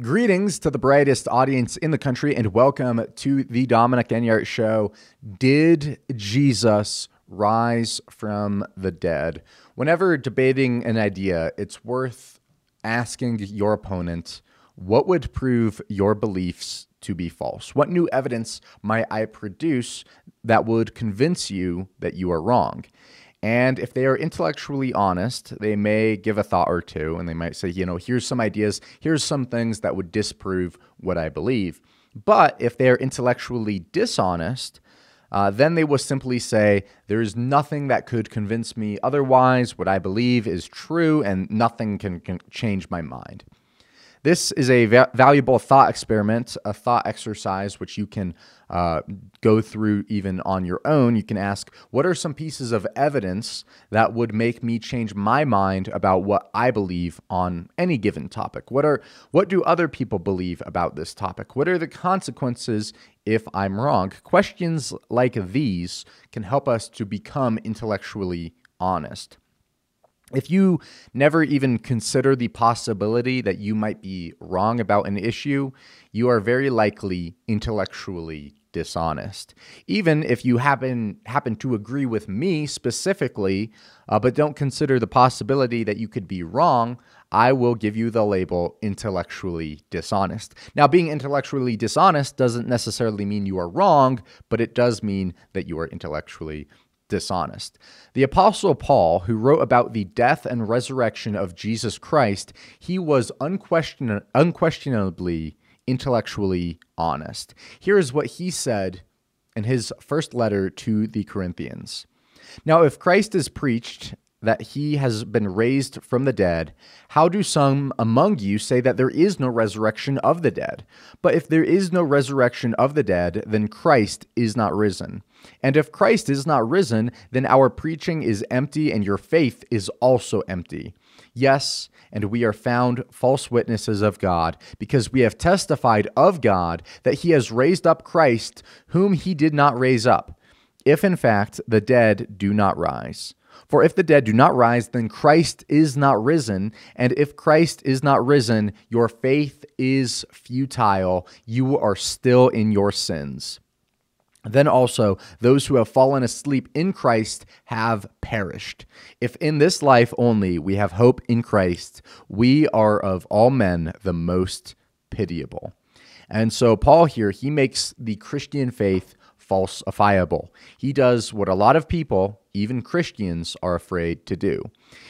Greetings to the brightest audience in the country and welcome to the Dominic Enyart Show. Did Jesus rise from the dead? Whenever debating an idea, it's worth asking your opponent what would prove your beliefs to be false? What new evidence might I produce that would convince you that you are wrong? And if they are intellectually honest, they may give a thought or two and they might say, you know, here's some ideas, here's some things that would disprove what I believe. But if they are intellectually dishonest, uh, then they will simply say, There is nothing that could convince me otherwise. What I believe is true, and nothing can, can change my mind. This is a va- valuable thought experiment, a thought exercise, which you can uh, go through even on your own. You can ask, what are some pieces of evidence that would make me change my mind about what I believe on any given topic? What are what do other people believe about this topic? What are the consequences if I'm wrong? Questions like these can help us to become intellectually honest if you never even consider the possibility that you might be wrong about an issue, you are very likely intellectually dishonest. Even if you happen happen to agree with me specifically, uh, but don't consider the possibility that you could be wrong, I will give you the label intellectually dishonest. Now, being intellectually dishonest doesn't necessarily mean you are wrong, but it does mean that you are intellectually dishonest. The Apostle Paul, who wrote about the death and resurrection of Jesus Christ, he was unquestion- unquestionably intellectually honest. Here is what he said in his first letter to the Corinthians. Now, if Christ is preached that he has been raised from the dead, how do some among you say that there is no resurrection of the dead? But if there is no resurrection of the dead, then Christ is not risen. And if Christ is not risen, then our preaching is empty and your faith is also empty. Yes, and we are found false witnesses of God, because we have testified of God that he has raised up Christ, whom he did not raise up, if in fact the dead do not rise. For if the dead do not rise, then Christ is not risen. And if Christ is not risen, your faith is futile. You are still in your sins. Then also, those who have fallen asleep in Christ have perished. If in this life only we have hope in Christ, we are of all men the most pitiable. And so, Paul here, he makes the Christian faith falsifiable. He does what a lot of people, even Christians, are afraid to do.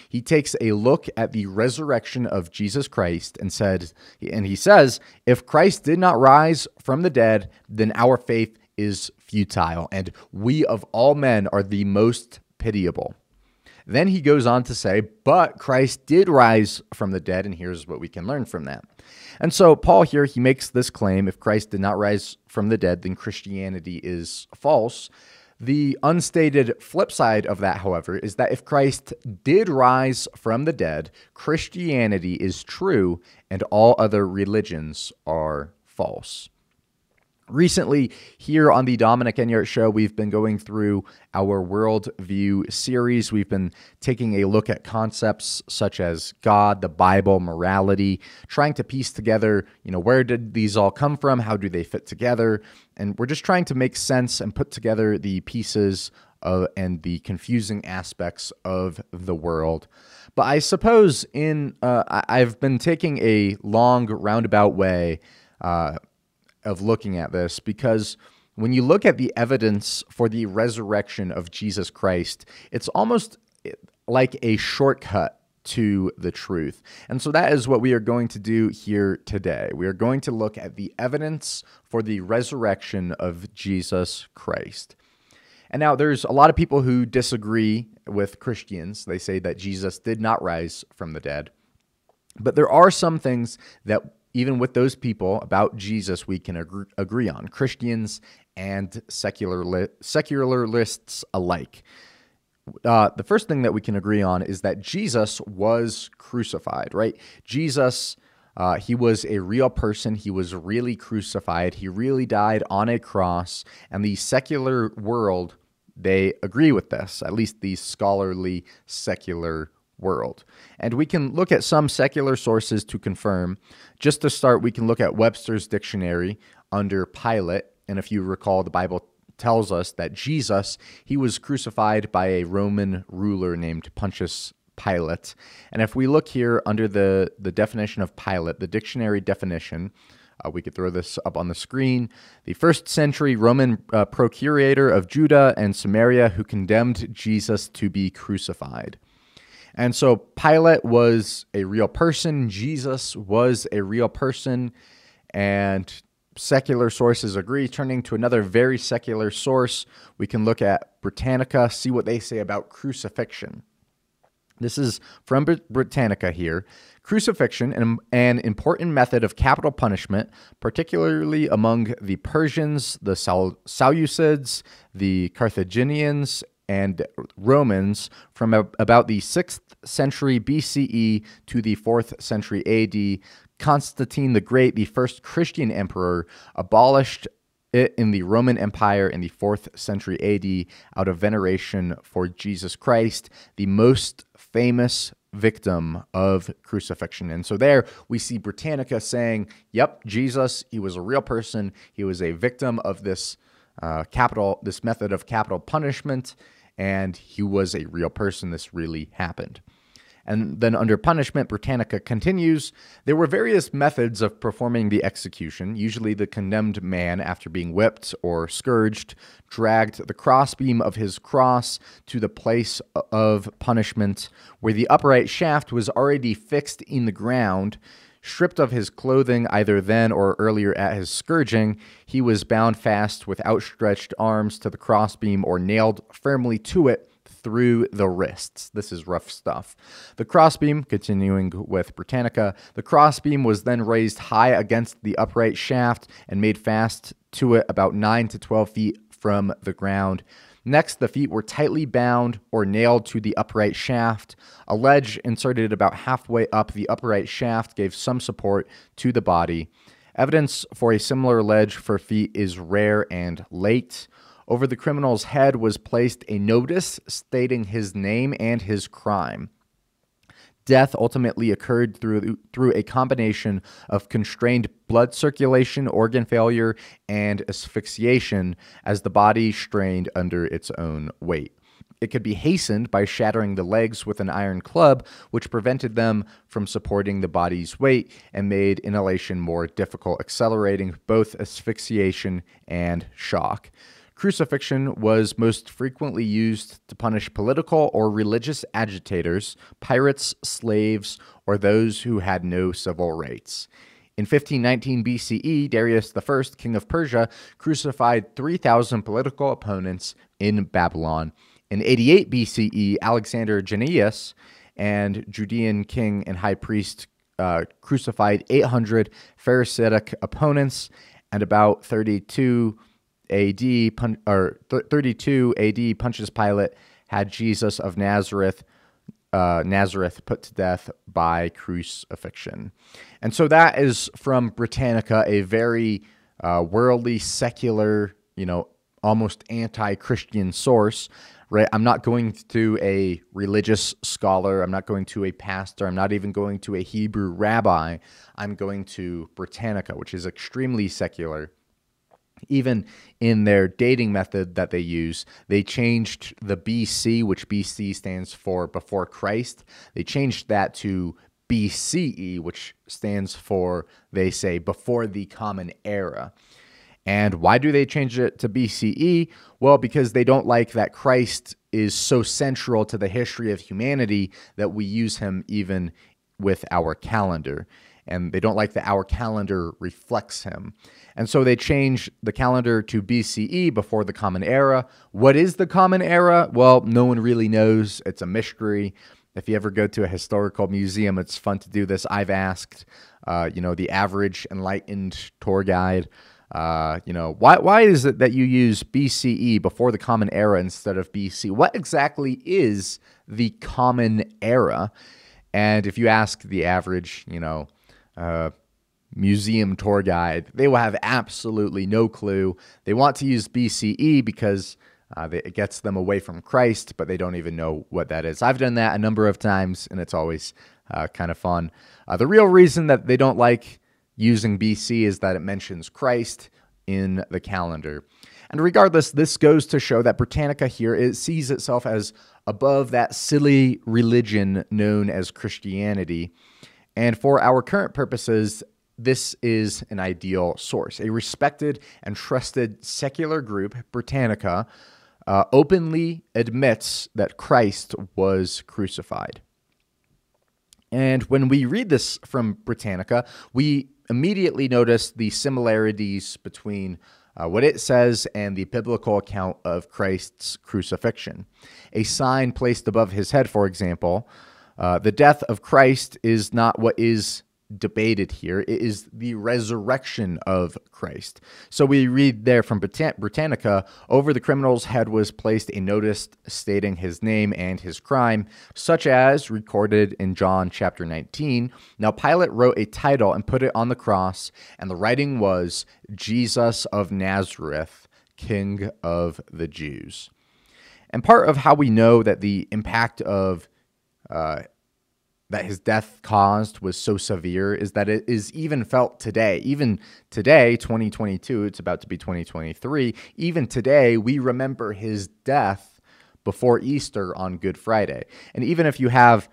He takes a look at the resurrection of Jesus Christ and said, and he says, if Christ did not rise from the dead, then our faith is futile, and we of all men are the most pitiable. Then he goes on to say, But Christ did rise from the dead, and here's what we can learn from that. And so, Paul here, he makes this claim if Christ did not rise from the dead, then Christianity is false. The unstated flip side of that, however, is that if Christ did rise from the dead, Christianity is true and all other religions are false. Recently, here on the Dominic Enyart Show, we've been going through our worldview series. We've been taking a look at concepts such as God, the Bible, morality, trying to piece together, you know, where did these all come from? How do they fit together? And we're just trying to make sense and put together the pieces of, and the confusing aspects of the world. But I suppose in uh, I've been taking a long roundabout way. Uh, of looking at this because when you look at the evidence for the resurrection of Jesus Christ, it's almost eh, like a shortcut to the truth. And so that is what we are going to do here today. We are going to look at the evidence for the resurrection of Jesus Christ. And now there's a lot of people who disagree with Christians. They say that Jesus did not rise from the dead. But there are some things that even with those people about Jesus, we can agree, agree on Christians and secular li- secularists alike. Uh, the first thing that we can agree on is that Jesus was crucified, right? Jesus, uh, he was a real person. He was really crucified. He really died on a cross. And the secular world, they agree with this, at least the scholarly secular world. And we can look at some secular sources to confirm. Just to start, we can look at Webster's dictionary under Pilate. And if you recall, the Bible tells us that Jesus, he was crucified by a Roman ruler named Pontius Pilate. And if we look here under the, the definition of Pilate, the dictionary definition, uh, we could throw this up on the screen. The first century Roman uh, procurator of Judah and Samaria who condemned Jesus to be crucified. And so Pilate was a real person, Jesus was a real person, and secular sources agree. Turning to another very secular source, we can look at Britannica, see what they say about crucifixion. This is from Britannica here. Crucifixion, an, an important method of capital punishment, particularly among the Persians, the Seleucids, the Carthaginians, and Romans from about the 6th century BCE to the 4th century AD. Constantine the Great, the first Christian emperor, abolished it in the Roman Empire in the 4th century AD out of veneration for Jesus Christ, the most famous victim of crucifixion. And so there we see Britannica saying, yep, Jesus, he was a real person. He was a victim of this uh, capital, this method of capital punishment, and he was a real person. This really happened. And then under punishment, Britannica continues there were various methods of performing the execution. Usually, the condemned man, after being whipped or scourged, dragged the crossbeam of his cross to the place of punishment, where the upright shaft was already fixed in the ground. Stripped of his clothing either then or earlier at his scourging, he was bound fast with outstretched arms to the crossbeam or nailed firmly to it through the wrists. This is rough stuff. The crossbeam, continuing with Britannica, the crossbeam was then raised high against the upright shaft and made fast to it about 9 to 12 feet from the ground. Next, the feet were tightly bound or nailed to the upright shaft. A ledge inserted about halfway up the upright shaft gave some support to the body. Evidence for a similar ledge for feet is rare and late. Over the criminal's head was placed a notice stating his name and his crime. Death ultimately occurred through, through a combination of constrained blood circulation, organ failure, and asphyxiation as the body strained under its own weight. It could be hastened by shattering the legs with an iron club, which prevented them from supporting the body's weight and made inhalation more difficult, accelerating both asphyxiation and shock. Crucifixion was most frequently used to punish political or religious agitators, pirates, slaves, or those who had no civil rights. In 1519 BCE, Darius I, king of Persia, crucified 3,000 political opponents in Babylon. In 88 BCE, Alexander Jannaeus and Judean king and high priest uh, crucified 800 Pharisaic opponents, and about 32 AD or 32 AD Pontius Pilate had Jesus of Nazareth uh, Nazareth put to death by crucifixion. And so that is from Britannica, a very uh, worldly, secular, you know, almost anti Christian source. Right? I'm not going to a religious scholar. I'm not going to a pastor. I'm not even going to a Hebrew rabbi. I'm going to Britannica, which is extremely secular even in their dating method that they use, they changed the BC, which BC stands for before Christ. They changed that to BCE, which stands for, they say, before the common era. And why do they change it to BCE? Well, because they don't like that Christ is so central to the history of humanity that we use him even with our calendar. And they don't like that our calendar reflects him. And so they change the calendar to BCE before the Common Era. What is the Common Era? Well, no one really knows. It's a mystery. If you ever go to a historical museum, it's fun to do this. I've asked, uh, you know, the average enlightened tour guide, uh, you know, why, why is it that you use BCE before the Common Era instead of BC? What exactly is the Common Era? And if you ask the average, you know, uh, museum tour guide, they will have absolutely no clue. They want to use BCE because Uh, it gets them away from Christ, but they don't even know what that is. I've done that a number of times, and it's always uh, kind of fun. Uh, the real reason that they don't like using BC is that it mentions Christ in the calendar. And regardless, this goes to show that Britannica here it sees itself as above that silly religion known as Christianity. And for our current purposes, this is an ideal source. A respected and trusted secular group, Britannica, uh, openly admits that Christ was crucified. And when we read this from Britannica, we immediately notice the similarities between uh, what it says and the biblical account of Christ's crucifixion. A sign placed above his head, for example, uh, the death of Christ is not what is debated here. It is the resurrection of Christ. So we read there from Britannica over the criminal's head was placed a notice stating his name and his crime, such as recorded in John chapter 19. Now Pilate wrote a title and put it on the cross, and the writing was Jesus of Nazareth, King of the Jews. And part of how we know that the impact of uh, that his death caused was so severe is that it is even felt today. Even today, 2022, it's about to be 2023. Even today, we remember his death before Easter on Good Friday. And even if you have,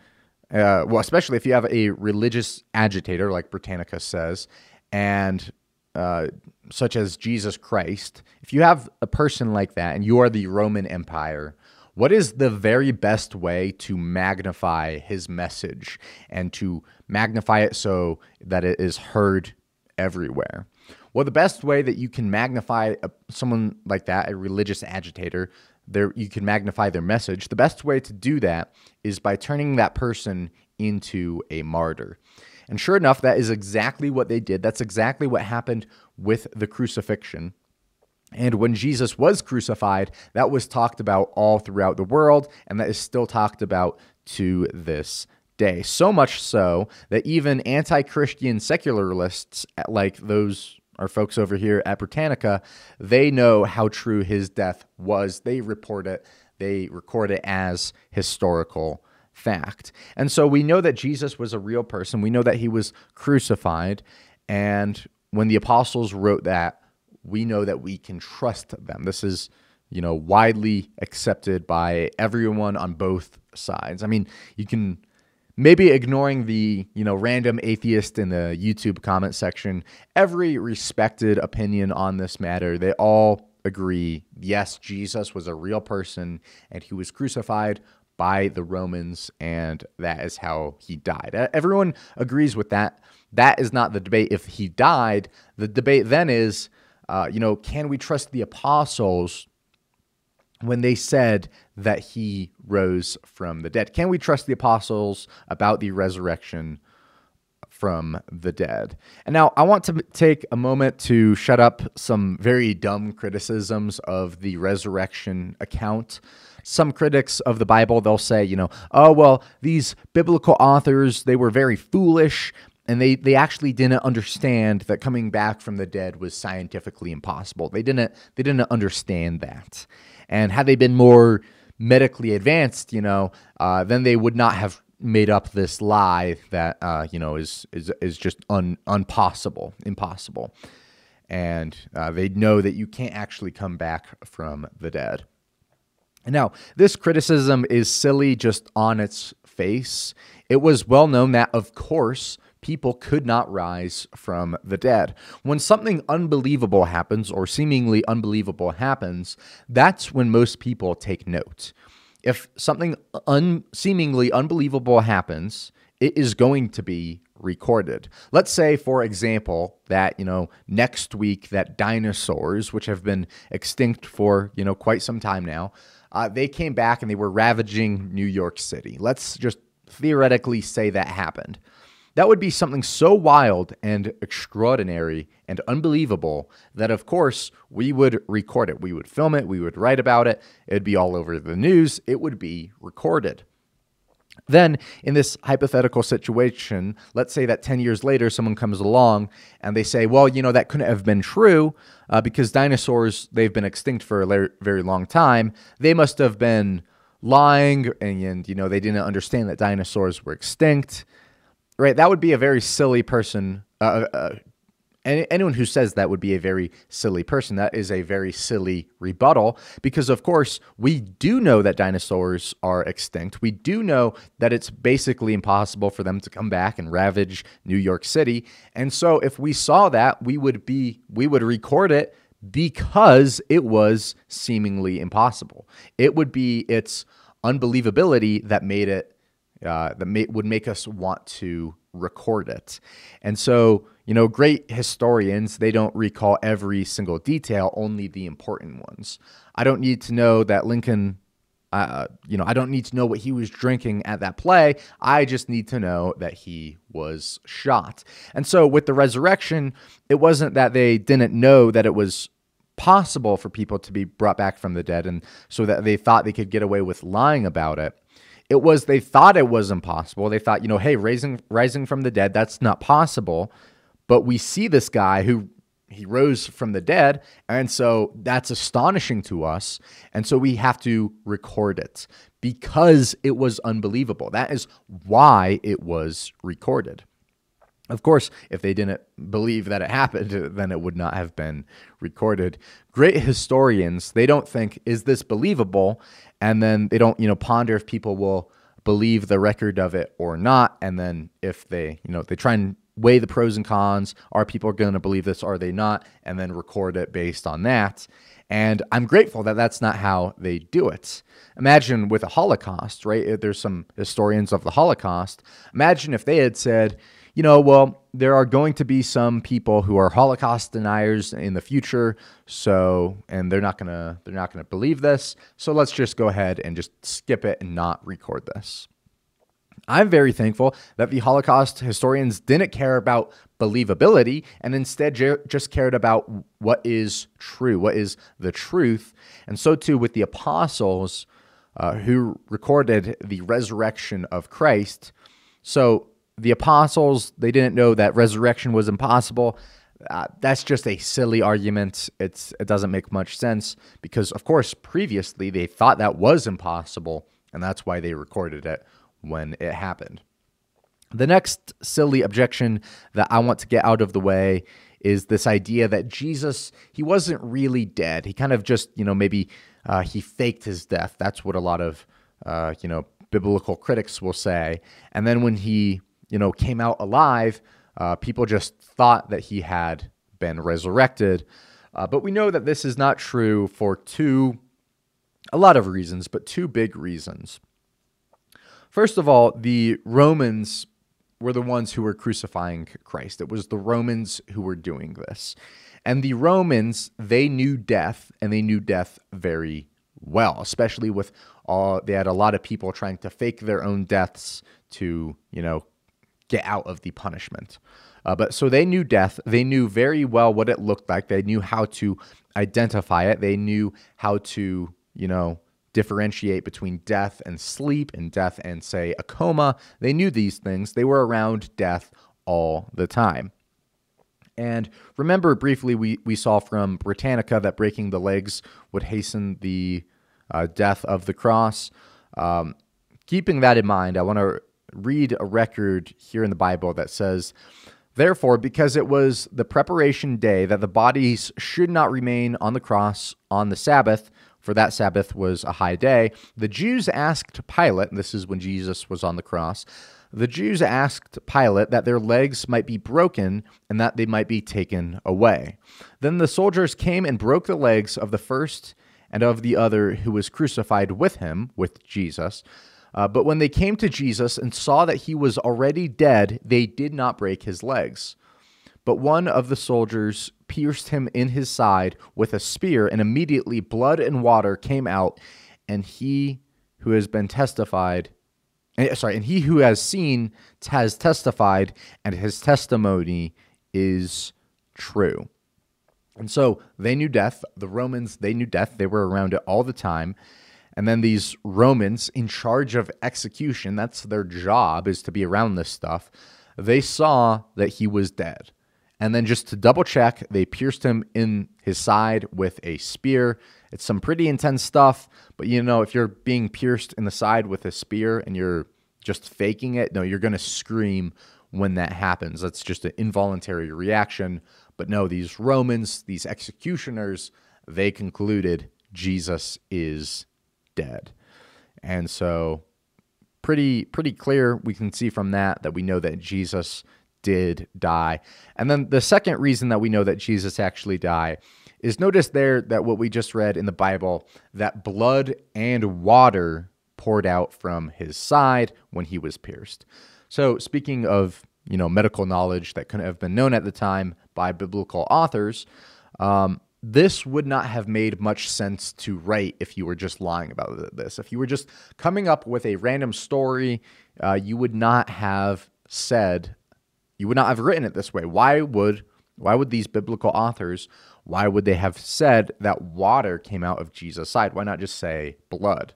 uh, well, especially if you have a religious agitator, like Britannica says, and uh, such as Jesus Christ, if you have a person like that and you are the Roman Empire, what is the very best way to magnify his message and to magnify it so that it is heard everywhere? Well, the best way that you can magnify a, someone like that, a religious agitator, there you can magnify their message. The best way to do that is by turning that person into a martyr. And sure enough, that is exactly what they did. That's exactly what happened with the crucifixion. And when Jesus was crucified, that was talked about all throughout the world, and that is still talked about to this day. So much so that even anti Christian secularists, like those our folks over here at Britannica, they know how true his death was. They report it, they record it as historical fact. And so we know that Jesus was a real person. We know that he was crucified. And when the apostles wrote that, we know that we can trust them. This is, you know, widely accepted by everyone on both sides. I mean, you can maybe ignoring the, you know, random atheist in the YouTube comment section, every respected opinion on this matter, they all agree, yes, Jesus was a real person and he was crucified by the Romans, and that is how he died. Everyone agrees with that. That is not the debate. If he died, the debate then is uh, you know, can we trust the apostles when they said that he rose from the dead? Can we trust the apostles about the resurrection from the dead? And now I want to take a moment to shut up some very dumb criticisms of the resurrection account some critics of the Bible, they'll say, you know, oh, well, these biblical authors, they were very foolish and they they actually didn't understand that coming back from the dead was scientifically impossible. They didn't they didn't understand that, and had they been more medically advanced, you know, uh, then they would not have made up this lie that uh, you know is is is just un, impossible, impossible, and uh, they know that you can't actually come back from the dead. Now, this criticism is silly just on its face. It was well known that, of course, people could not rise from the dead. When something unbelievable happens or seemingly unbelievable happens, that's when most people take note. If something un- seemingly unbelievable happens, it is going to be recorded. Let's say, for example, that, you know, next week that dinosaurs, which have been extinct for, you know, quite some time now, uh, they came back and they were ravaging New York City. Let's just theoretically say that happened. That would be something so wild and extraordinary and unbelievable that, of course, we would record it. We would film it. We would write about it. It'd be all over the news. It would be recorded. Then, in this hypothetical situation, let's say that 10 years later, someone comes along and they say, well, you know, that couldn't have been true uh, because dinosaurs, they've been extinct for a very long time. They must have been lying and, and, you know, they didn't understand that dinosaurs were extinct, right? That would be a very silly person, uh, uh, anyone who says that would be a very silly person. That is a very silly rebuttal because, of course, we do know that dinosaurs are extinct. We do know that it's basically impossible for them to come back and ravage New York City. And so, if we saw that, we would be we would record it because it was seemingly impossible. It would be its unbelievability that made it uh, that may, would make us want to record it. And so you know, great historians, they don't recall every single detail, only the important ones. I don't need to know that Lincoln, uh, you know, I don't need to know what he was drinking at that play. I just need to know that he was shot. And so with the resurrection, it wasn't that they didn't know that it was possible for people to be brought back from the dead and so that they thought they could get away with lying about it. It was they thought it was impossible. They thought, you know, hey, raising rising from the dead, that's not possible. But we see this guy who he rose from the dead. And so that's astonishing to us. And so we have to record it because it was unbelievable. That is why it was recorded. Of course, if they didn't believe that it happened, then it would not have been recorded. Great historians, they don't think, is this believable? And then they don't, you know, ponder if people will believe the record of it or not. And then if they, you know, they try and weigh the pros and cons. Are people going to believe this? Are they not? And then record it based on that. And I'm grateful that that's not how they do it. Imagine with a Holocaust, right? There's some historians of the Holocaust. Imagine if they had said, you know, well, there are going to be some people who are Holocaust deniers in the future, so and they're not gonna they're not gonna believe this. So let's just go ahead and just skip it and not record this. I'm very thankful that the Holocaust historians didn't care about believability and instead just cared about what is true, what is the truth. And so too with the apostles uh, who recorded the resurrection of Christ. So the apostles, they didn't know that resurrection was impossible. Uh, that's just a silly argument. It's it doesn't make much sense because, of course, previously they thought that was impossible, and that's why they recorded it when it happened. The next silly objection that I want to get out of the way is this idea that Jesus, he wasn't really dead. He kind of just, you know, maybe uh, he faked his death. That's what a lot of, uh, you know, biblical critics will say. And then when he, you know, came out alive, uh, people just thought that he had been resurrected. Uh, but we know that this is not true for two, a lot of reasons, but two big reasons. First of all, the Romans were the ones who were crucifying Christ. It was the Romans who were doing this. And the Romans, they knew death and they knew death very well, especially with all they had a lot of people trying to fake their own deaths to, you know, get out of the punishment. Uh, but so they knew death. They knew very well what it looked like. They knew how to identify it. They knew how to, you know, differentiate between death and sleep and death and, say, a coma. They knew these things. They were around death all the time. And remember briefly, we, we saw from Britannica that breaking the legs would hasten the uh, death of the cross. Um, keeping that in mind, I want to read a record here in the Bible that says, Therefore, because it was the preparation day that the bodies should not remain on the cross on the Sabbath, for that Sabbath was a high day, the Jews asked Pilate, this is when Jesus was on the cross, the Jews asked Pilate that their legs might be broken and that they might be taken away. Then the soldiers came and broke the legs of the first and of the other who was crucified with him, with Jesus. Uh, but when they came to Jesus and saw that he was already dead, they did not break his legs. But one of the soldiers pierced him in his side with a spear, and immediately blood and water came out, and he who has been testified, eh, sorry, and he who has seen has testified, and his testimony is true. And so they knew death. The Romans, they knew death. They were around it all the time. And then these Romans in charge of execution, that's their job is to be around this stuff. They saw that he was dead. And then just to double check, they pierced him in his side with a spear. It's some pretty intense stuff, but you know, if you're being pierced in the side with a spear and you're just faking it, no, you're going to scream when that happens. That's just an involuntary reaction. But no, these Romans, these executioners, they concluded Jesus is dead. And so pretty pretty clear we can see from that that we know that Jesus did die. And then the second reason that we know that Jesus actually died is notice there that what we just read in the Bible that blood and water poured out from his side when he was pierced. So speaking of, you know, medical knowledge that couldn't have been known at the time by biblical authors, um, this would not have made much sense to write if you were just lying about this. If you were just coming up with a random story, uh, you would not have said, you would not have written it this way. Why would why would these biblical authors why would they have said that water came out of Jesus' side? Why not just say blood?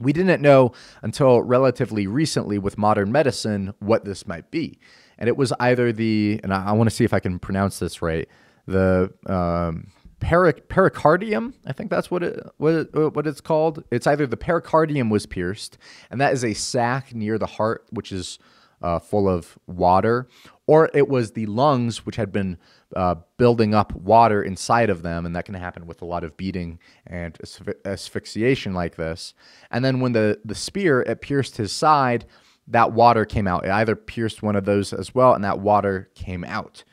We didn't know until relatively recently with modern medicine what this might be. And it was either the, and I, I want to see if I can pronounce this right, the um, pericardium. I think that's what it, what it, what it's called. It's either the pericardium was pierced, and that is a sac near the heart, which is uh, full of water, or it was the lungs, which had been uh, building up water inside of them, and that can happen with a lot of beating and asphyxiation like this. And then when the, the spear it pierced his side, that water came out. It either pierced one of those as well, and that water came out.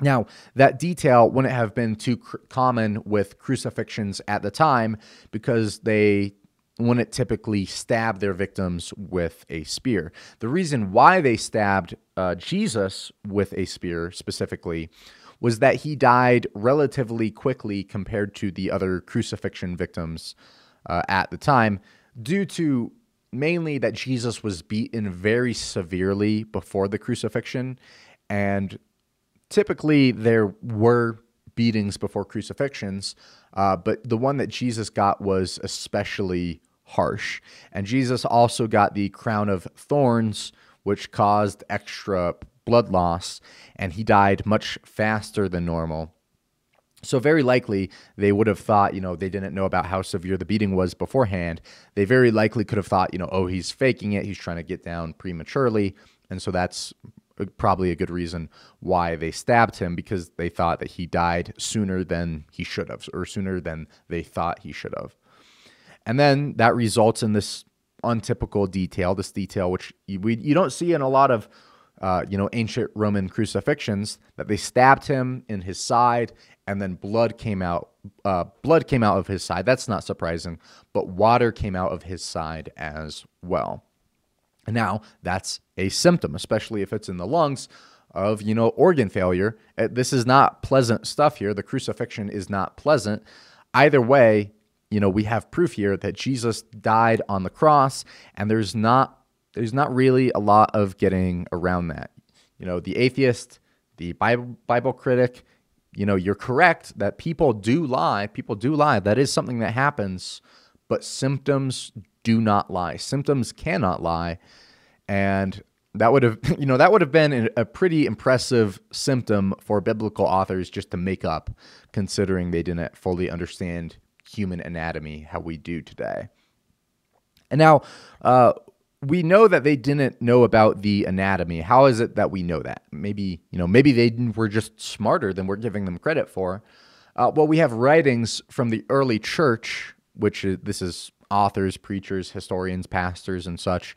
Now, that detail wouldn't have been too cr- common with crucifixions at the time because they wouldn't typically stab their victims with a spear. The reason why they stabbed uh, Jesus with a spear specifically was that he died relatively quickly compared to the other crucifixion victims uh, at the time, due to mainly that Jesus was beaten very severely before the crucifixion. And typically there were beatings before crucifixions, uh, but the one that Jesus got was especially harsh. And Jesus also got the crown of thorns, which caused extra blood loss, and he died much faster than normal. So, very likely, they would have thought, you know, they didn't know about how severe the beating was beforehand. They very likely could have thought, you know, oh, he's faking it. He's trying to get down prematurely. And so that's probably a good reason why they stabbed him because they thought that he died sooner than he should have, or sooner than they thought he should have. And then that results in this untypical detail, this detail which you, we, you don't see in a lot of uh, you know ancient Roman crucifixions that they stabbed him in his side and then blood came out uh, blood came out of his side. That's not surprising, but water came out of his side as well. Now that's a symptom, especially if it's in the lungs of you know organ failure. Uh, this is not pleasant stuff here. The crucifixion is not pleasant. Either way, you know, we have proof here that Jesus died on the cross, and there's not there's not really a lot of getting around that. You know, the atheist, the Bible Bible critic, you know, you're correct that people do lie. People do lie. That is something that happens, but symptoms do not lie. Symptoms cannot lie. And that would have, you know, that would have been a pretty impressive symptom for biblical authors just to make up, considering they didn't fully understand human anatomy how we do today. And now, uh, we know that they didn't know about the anatomy. How is it that we know that? Maybe you know, maybe they were just smarter than we're giving them credit for. Uh, well, we have writings from the early church, which is, this is authors, preachers, historians, pastors, and such,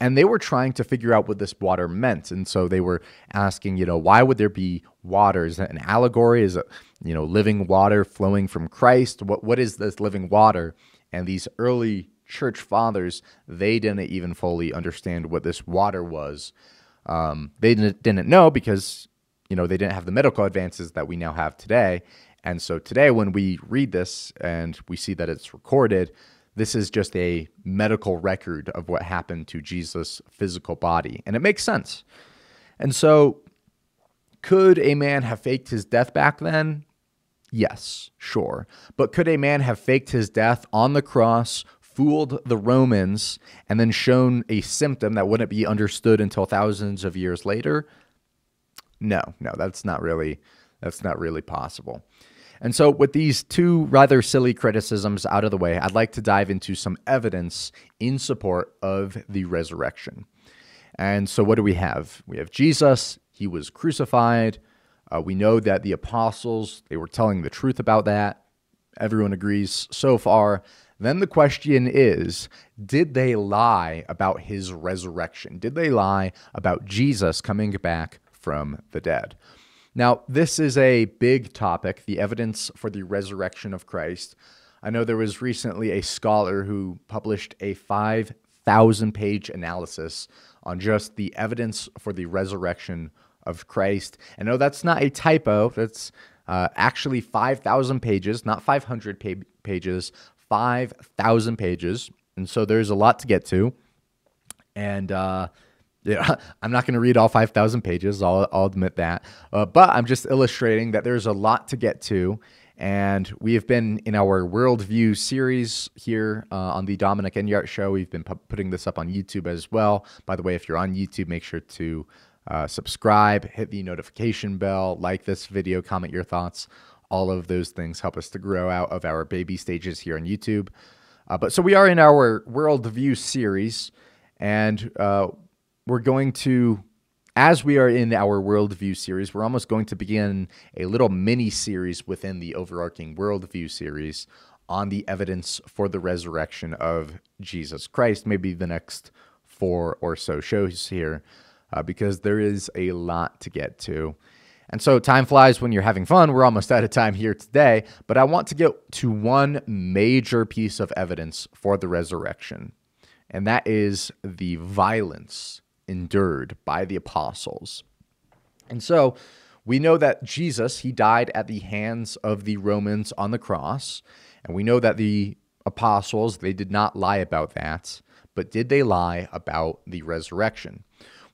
and they were trying to figure out what this water meant. And so they were asking, you know, why would there be water? Is that an allegory? Is it, you know, living water flowing from Christ? What what is this living water? And these early church fathers, they didn't even fully understand what this water was. Um, they didn't, didn't know because, you know, they didn't have the medical advances that we now have today. And so today, when we read this and we see that it's recorded, this is just a medical record of what happened to Jesus' physical body. And it makes sense. And so, could a man have faked his death back then? Yes, sure. But could a man have faked his death on the cross, fooled the Romans, and then shown a symptom that wouldn't be understood until thousands of years later? No, no, that's not really that's not really possible. And so, with these two rather silly criticisms out of the way, I'd like to dive into some evidence in support of the resurrection. And so, what do we have? We have Jesus, he was crucified. Uh, we know that the apostles, they were telling the truth about that. Everyone agrees so far. Then the question is did they lie about his resurrection? Did they lie about Jesus coming back from the dead? Now, this is a big topic the evidence for the resurrection of Christ. I know there was recently a scholar who published a 5,000 page analysis on just the evidence for the resurrection of Christ. And no, that's not a typo, that's uh, actually 5,000 pages, not 500 pa- pages, 5,000 pages. And so there's a lot to get to. And, uh, yeah, I'm not going to read all 5,000 pages. I'll, I'll admit that. Uh, but I'm just illustrating that there's a lot to get to. And we have been in our worldview series here uh, on the Dominic Enyart Show. We've been pu- putting this up on YouTube as well. By the way, if you're on YouTube, make sure to uh, subscribe, hit the notification bell, like this video, comment your thoughts. All of those things help us to grow out of our baby stages here on YouTube. Uh, but so we are in our worldview series, and uh, we're going to, as we are in our worldview series, we're almost going to begin a little mini series within the overarching worldview series on the evidence for the resurrection of Jesus Christ. Maybe the next four or so shows here, uh, because there is a lot to get to. And so time flies when you're having fun. We're almost out of time here today, but I want to get to one major piece of evidence for the resurrection, and that is the violence endured by the apostles. And so we know that Jesus, he died at the hands of the Romans on the cross, and we know that the apostles, they did not lie about that, but did they lie about the resurrection?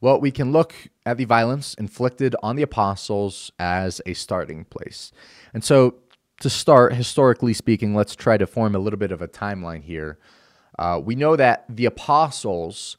Well, we can look at the violence inflicted on the apostles as a starting place. And so, to start, historically speaking, let's try to form a little bit of a timeline here. Uh, we know that the apostles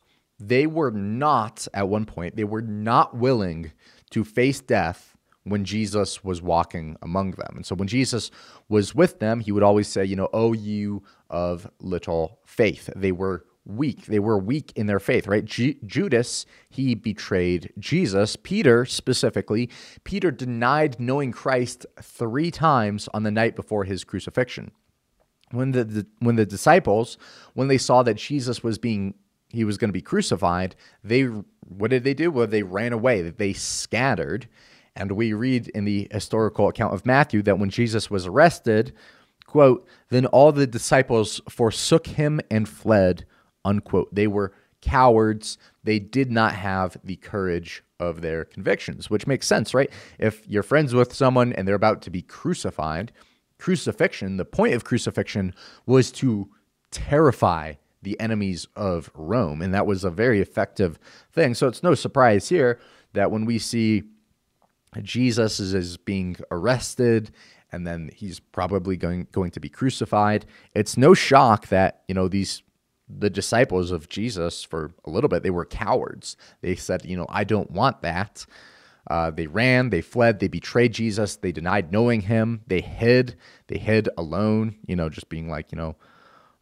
they were not, at one point, they were not willing to face death when Jesus was walking among them. And so when Jesus was with them, he would always say, you know, oh, you of little faith. They were weak. They were weak in their faith, right? G- Judas, he betrayed Jesus. Peter, specifically, Peter denied knowing Christ three times on the night before his crucifixion. When the, the when the disciples, when they saw that Jesus was being he was going to be crucified, they what did they do? Well, they ran away. They scattered. And we read in the historical account of Matthew that when Jesus was arrested, quote, then all the disciples forsook him and fled, unquote. They were cowards. They did not have the courage of their convictions, which makes sense, right? If you're friends with someone and they're about to be crucified, crucifixion, the point of crucifixion was to terrify the enemies of Rome. And that was a very effective thing. So it's no surprise here that when we see Jesus is, is being arrested and then he's probably going going to be crucified, it's no shock that, you know, these the disciples of Jesus for a little bit, they were cowards. They said, you know, I don't want that. Uh, they ran, they fled, they betrayed Jesus, they denied knowing him, they hid, they hid alone, you know, just being like, you know,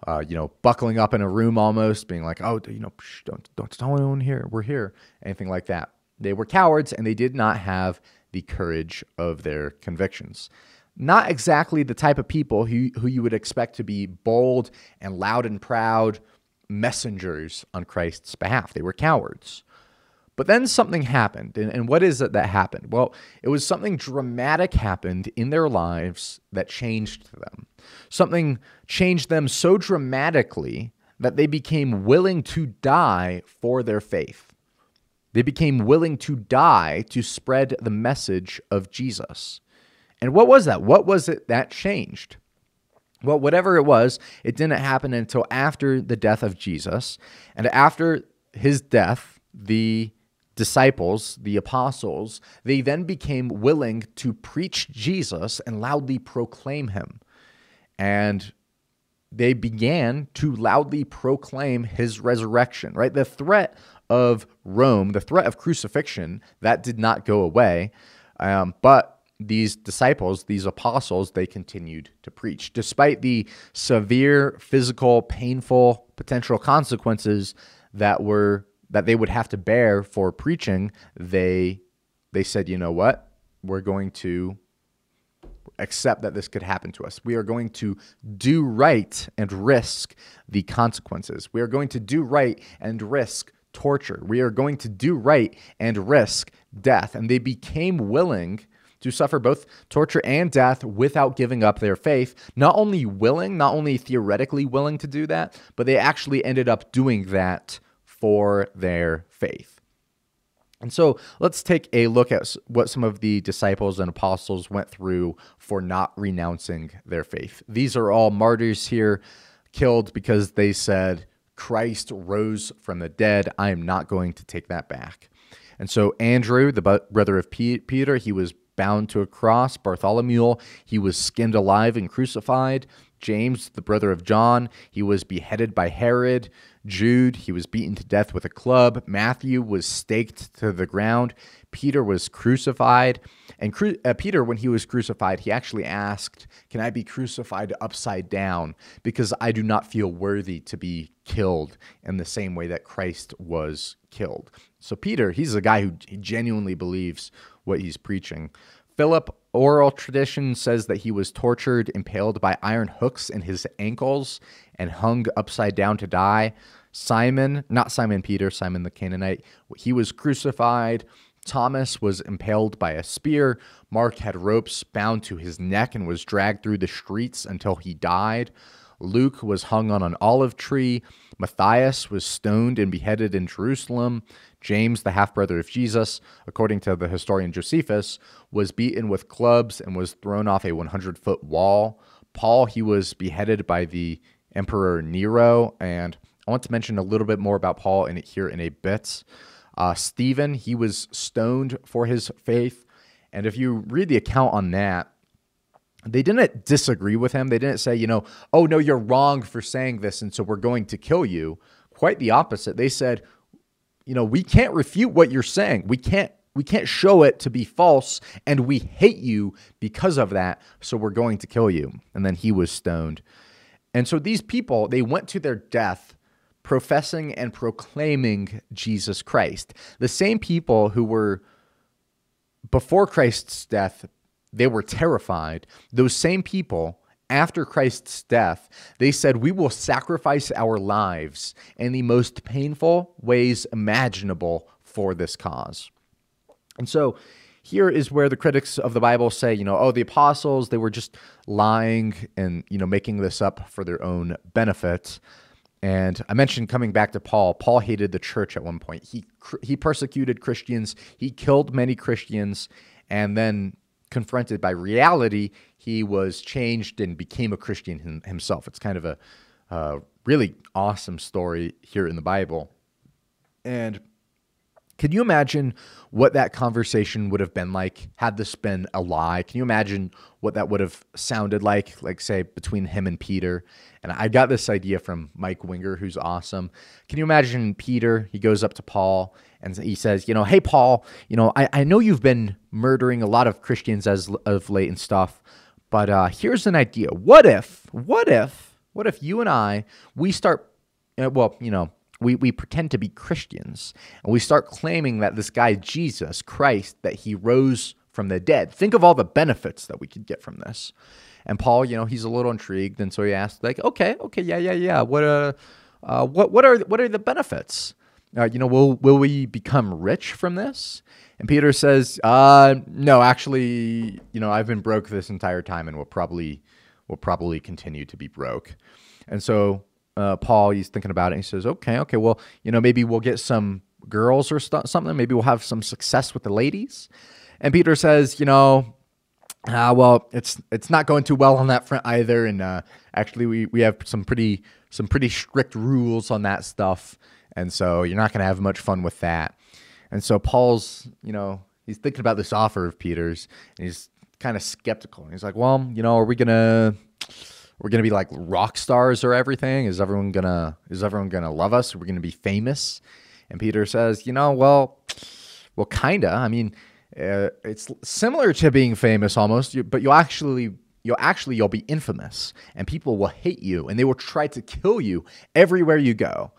uh, you know, buckling up in a room almost, being like, "Oh, you know, psh, don't don't tell anyone here. We're here." Anything like that. They were cowards, and they did not have the courage of their convictions. Not exactly the type of people who who you would expect to be bold and loud and proud messengers on Christ's behalf. They were cowards. But then something happened. And, and what is it that happened? Well, it was something dramatic happened in their lives that changed them. Something changed them so dramatically that they became willing to die for their faith. They became willing to die to spread the message of Jesus. And what was that? What was it that changed? Well, whatever it was, it didn't happen until after the death of Jesus. And after his death, the disciples, the apostles, they then became willing to preach Jesus and loudly proclaim him. And they began to loudly proclaim his resurrection, right? The threat of Rome, the threat of crucifixion, that did not go away. Um, but these disciples, these apostles, they continued to preach. Despite the severe physical, painful potential consequences that were that they would have to bear for preaching, they they said, you know what? We're going to accept that this could happen to us. We are going to do right and risk the consequences. We are going to do right and risk torture. We are going to do right and risk death. And they became willing to suffer both torture and death without giving up their faith. Not only willing, not only theoretically willing to do that, but they actually ended up doing that for their faith. And so let's take a look at what some of the disciples and apostles went through for not renouncing their faith. These are all martyrs here, killed because they said, Christ rose from the dead. I am not going to take that back. And so Andrew, the brother of Peter, he was bound to a cross. Bartholomew, he was skinned alive and crucified. James, the brother of John, he was beheaded by Herod. Jude, he was beaten to death with a club. Matthew was staked to the ground. Peter was crucified. And cru- uh, Peter, when he was crucified, he actually asked, Can I be crucified upside down? Because I do not feel worthy to be killed in the same way that Christ was killed. So, Peter, he's a guy who genuinely believes what he's preaching. Philip, oral tradition says that he was tortured, impaled by iron hooks in his ankles, and hung upside down to die. Simon, not Simon Peter, Simon the Canaanite, he was crucified. Thomas was impaled by a spear. Mark had ropes bound to his neck and was dragged through the streets until he died. Luke was hung on an olive tree. Matthias was stoned and beheaded in Jerusalem. James, the half brother of Jesus, according to the historian Josephus, was beaten with clubs and was thrown off a 100 foot wall. Paul, he was beheaded by the Emperor Nero. And I want to mention a little bit more about Paul in here in a bit. Uh, Stephen, he was stoned for his faith. And if you read the account on that, they didn't disagree with him. They didn't say, you know, oh, no, you're wrong for saying this, and so we're going to kill you. Quite the opposite. They said, you know, we can't refute what you're saying. We can't we can't show it to be false and we hate you because of that, so we're going to kill you. And then he was stoned. And so these people, they went to their death professing and proclaiming Jesus Christ. The same people who were before Christ's death, they were terrified. Those same people after Christ's death, they said, We will sacrifice our lives in the most painful ways imaginable for this cause. And so here is where the critics of the Bible say, you know, oh, the apostles, they were just lying and, you know, making this up for their own benefit. And I mentioned coming back to Paul. Paul hated the church at one point. He he persecuted Christians. He killed many Christians, and then confronted by reality, he was changed and became a Christian himself. It's kind of a uh, really awesome story here in the Bible. And can you imagine what that conversation would have been like had this been a lie? Can you imagine what that would have sounded like, like, say, between him and Peter? And I got this idea from Mike Winger, who's awesome. Can you imagine Peter? He goes up to Paul and he says, you know, hey, Paul, you know, I, I know you've been murdering a lot of Christians as of late and stuff, but uh, here's an idea. What if, what if, what if you and I, we start, uh, well, you know, we, we pretend to be Christians and we start claiming that this guy, Jesus Christ, that he rose from the dead. Think of all the benefits that we could get from this. And Paul, you know, he's a little intrigued, and so he asked, like, okay, okay, yeah, yeah, yeah. What uh, uh what what are what are the benefits? Uh, you know, will will we become rich from this? And Peter says, uh, no, actually, you know, I've been broke this entire time, and will probably will probably continue to be broke. And so uh, Paul, he's thinking about it. he says, okay, okay, well, you know, maybe we'll get some girls or st- something. Maybe we'll have some success with the ladies. And Peter says, you know, uh, well, it's it's not going too well on that front either. And uh, actually, we we have some pretty some pretty strict rules on that stuff and so you're not going to have much fun with that. And so Paul's, you know, he's thinking about this offer of Peter's and he's kind of skeptical. And he's like, well, you know, are we going to we're to be like rock stars or everything? Is everyone to is everyone to love us? We're to be famous? And Peter says, you know, well, well, kind of. I mean, uh, it's similar to being famous almost, but you'll actually you'll actually you'll be infamous and people will hate you and they will try to kill you everywhere you go.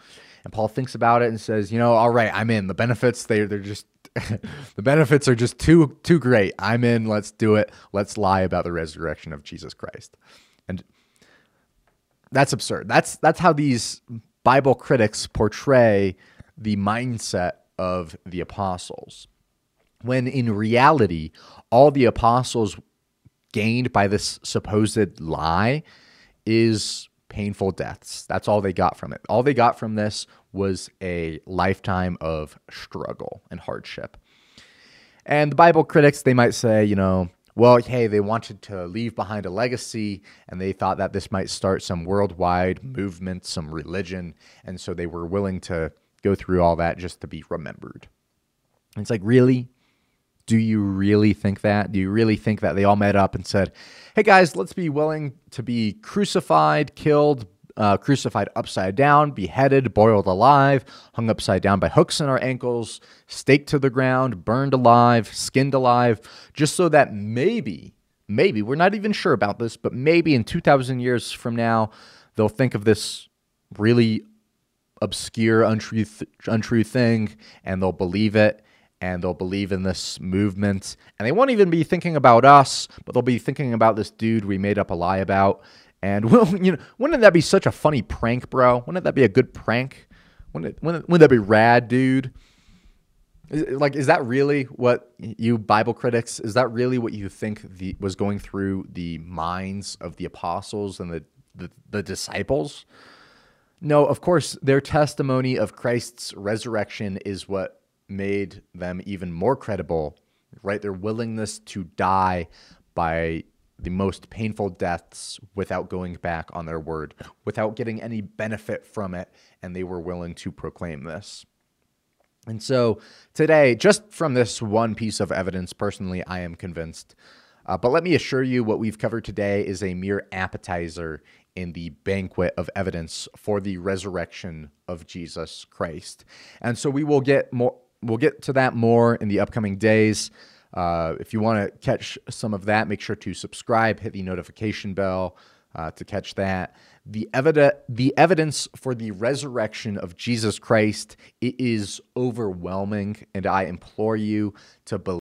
And Paul thinks about it and says, you know, all right, I'm in. The benefits they they're just the benefits are just too too great. I'm in. Let's do it. Let's lie about the resurrection of Jesus Christ. And that's absurd. That's that's how these Bible critics portray the mindset of the apostles. When in reality, all the apostles gained by this supposed lie is painful deaths. That's all they got from it. All they got from this was a lifetime of struggle and hardship. And the Bible critics, they might say, you know, well, hey, they wanted to leave behind a legacy and they thought that this might start some worldwide movement, some religion. And so they were willing to go through all that just to be remembered. And it's like, really? Do you really think that? Do you really think that they all met up and said, hey guys, let's be willing to be crucified, killed, uh, crucified upside down, beheaded, boiled alive, hung upside down by hooks in our ankles, staked to the ground, burned alive, skinned alive, just so that maybe, maybe, we're not even sure about this, but maybe in 2,000 years from now, they'll think of this really obscure, untrue, untrue thing and they'll believe it and they'll believe in this movement. And they won't even be thinking about us, but they'll be thinking about this dude we made up a lie about. And well, you know, wouldn't that be such a funny prank, bro? Wouldn't that be a good prank? Wouldn't, it, wouldn't, wouldn't that be rad, dude? Is, like, is that really what you Bible critics? Is that really what you think the, was going through the minds of the apostles and the, the, the disciples? No, of course, their testimony of Christ's resurrection is what made them even more credible, right? Their willingness to die by the most painful deaths without going back on their word, without getting any benefit from it, and they were willing to proclaim this. And so today, just from this one piece of evidence, personally, I am convinced. Uh, but let me assure you, what we've covered today is a mere appetizer in the banquet of evidence for the resurrection of Jesus Christ. And so we will get more we'll get to that more in the upcoming days. Uh, if you want to catch some of that, make sure to subscribe, hit the notification bell uh, to catch that. The, evid- the evidence for the resurrection of Jesus Christ it is overwhelming, and I implore you to believe.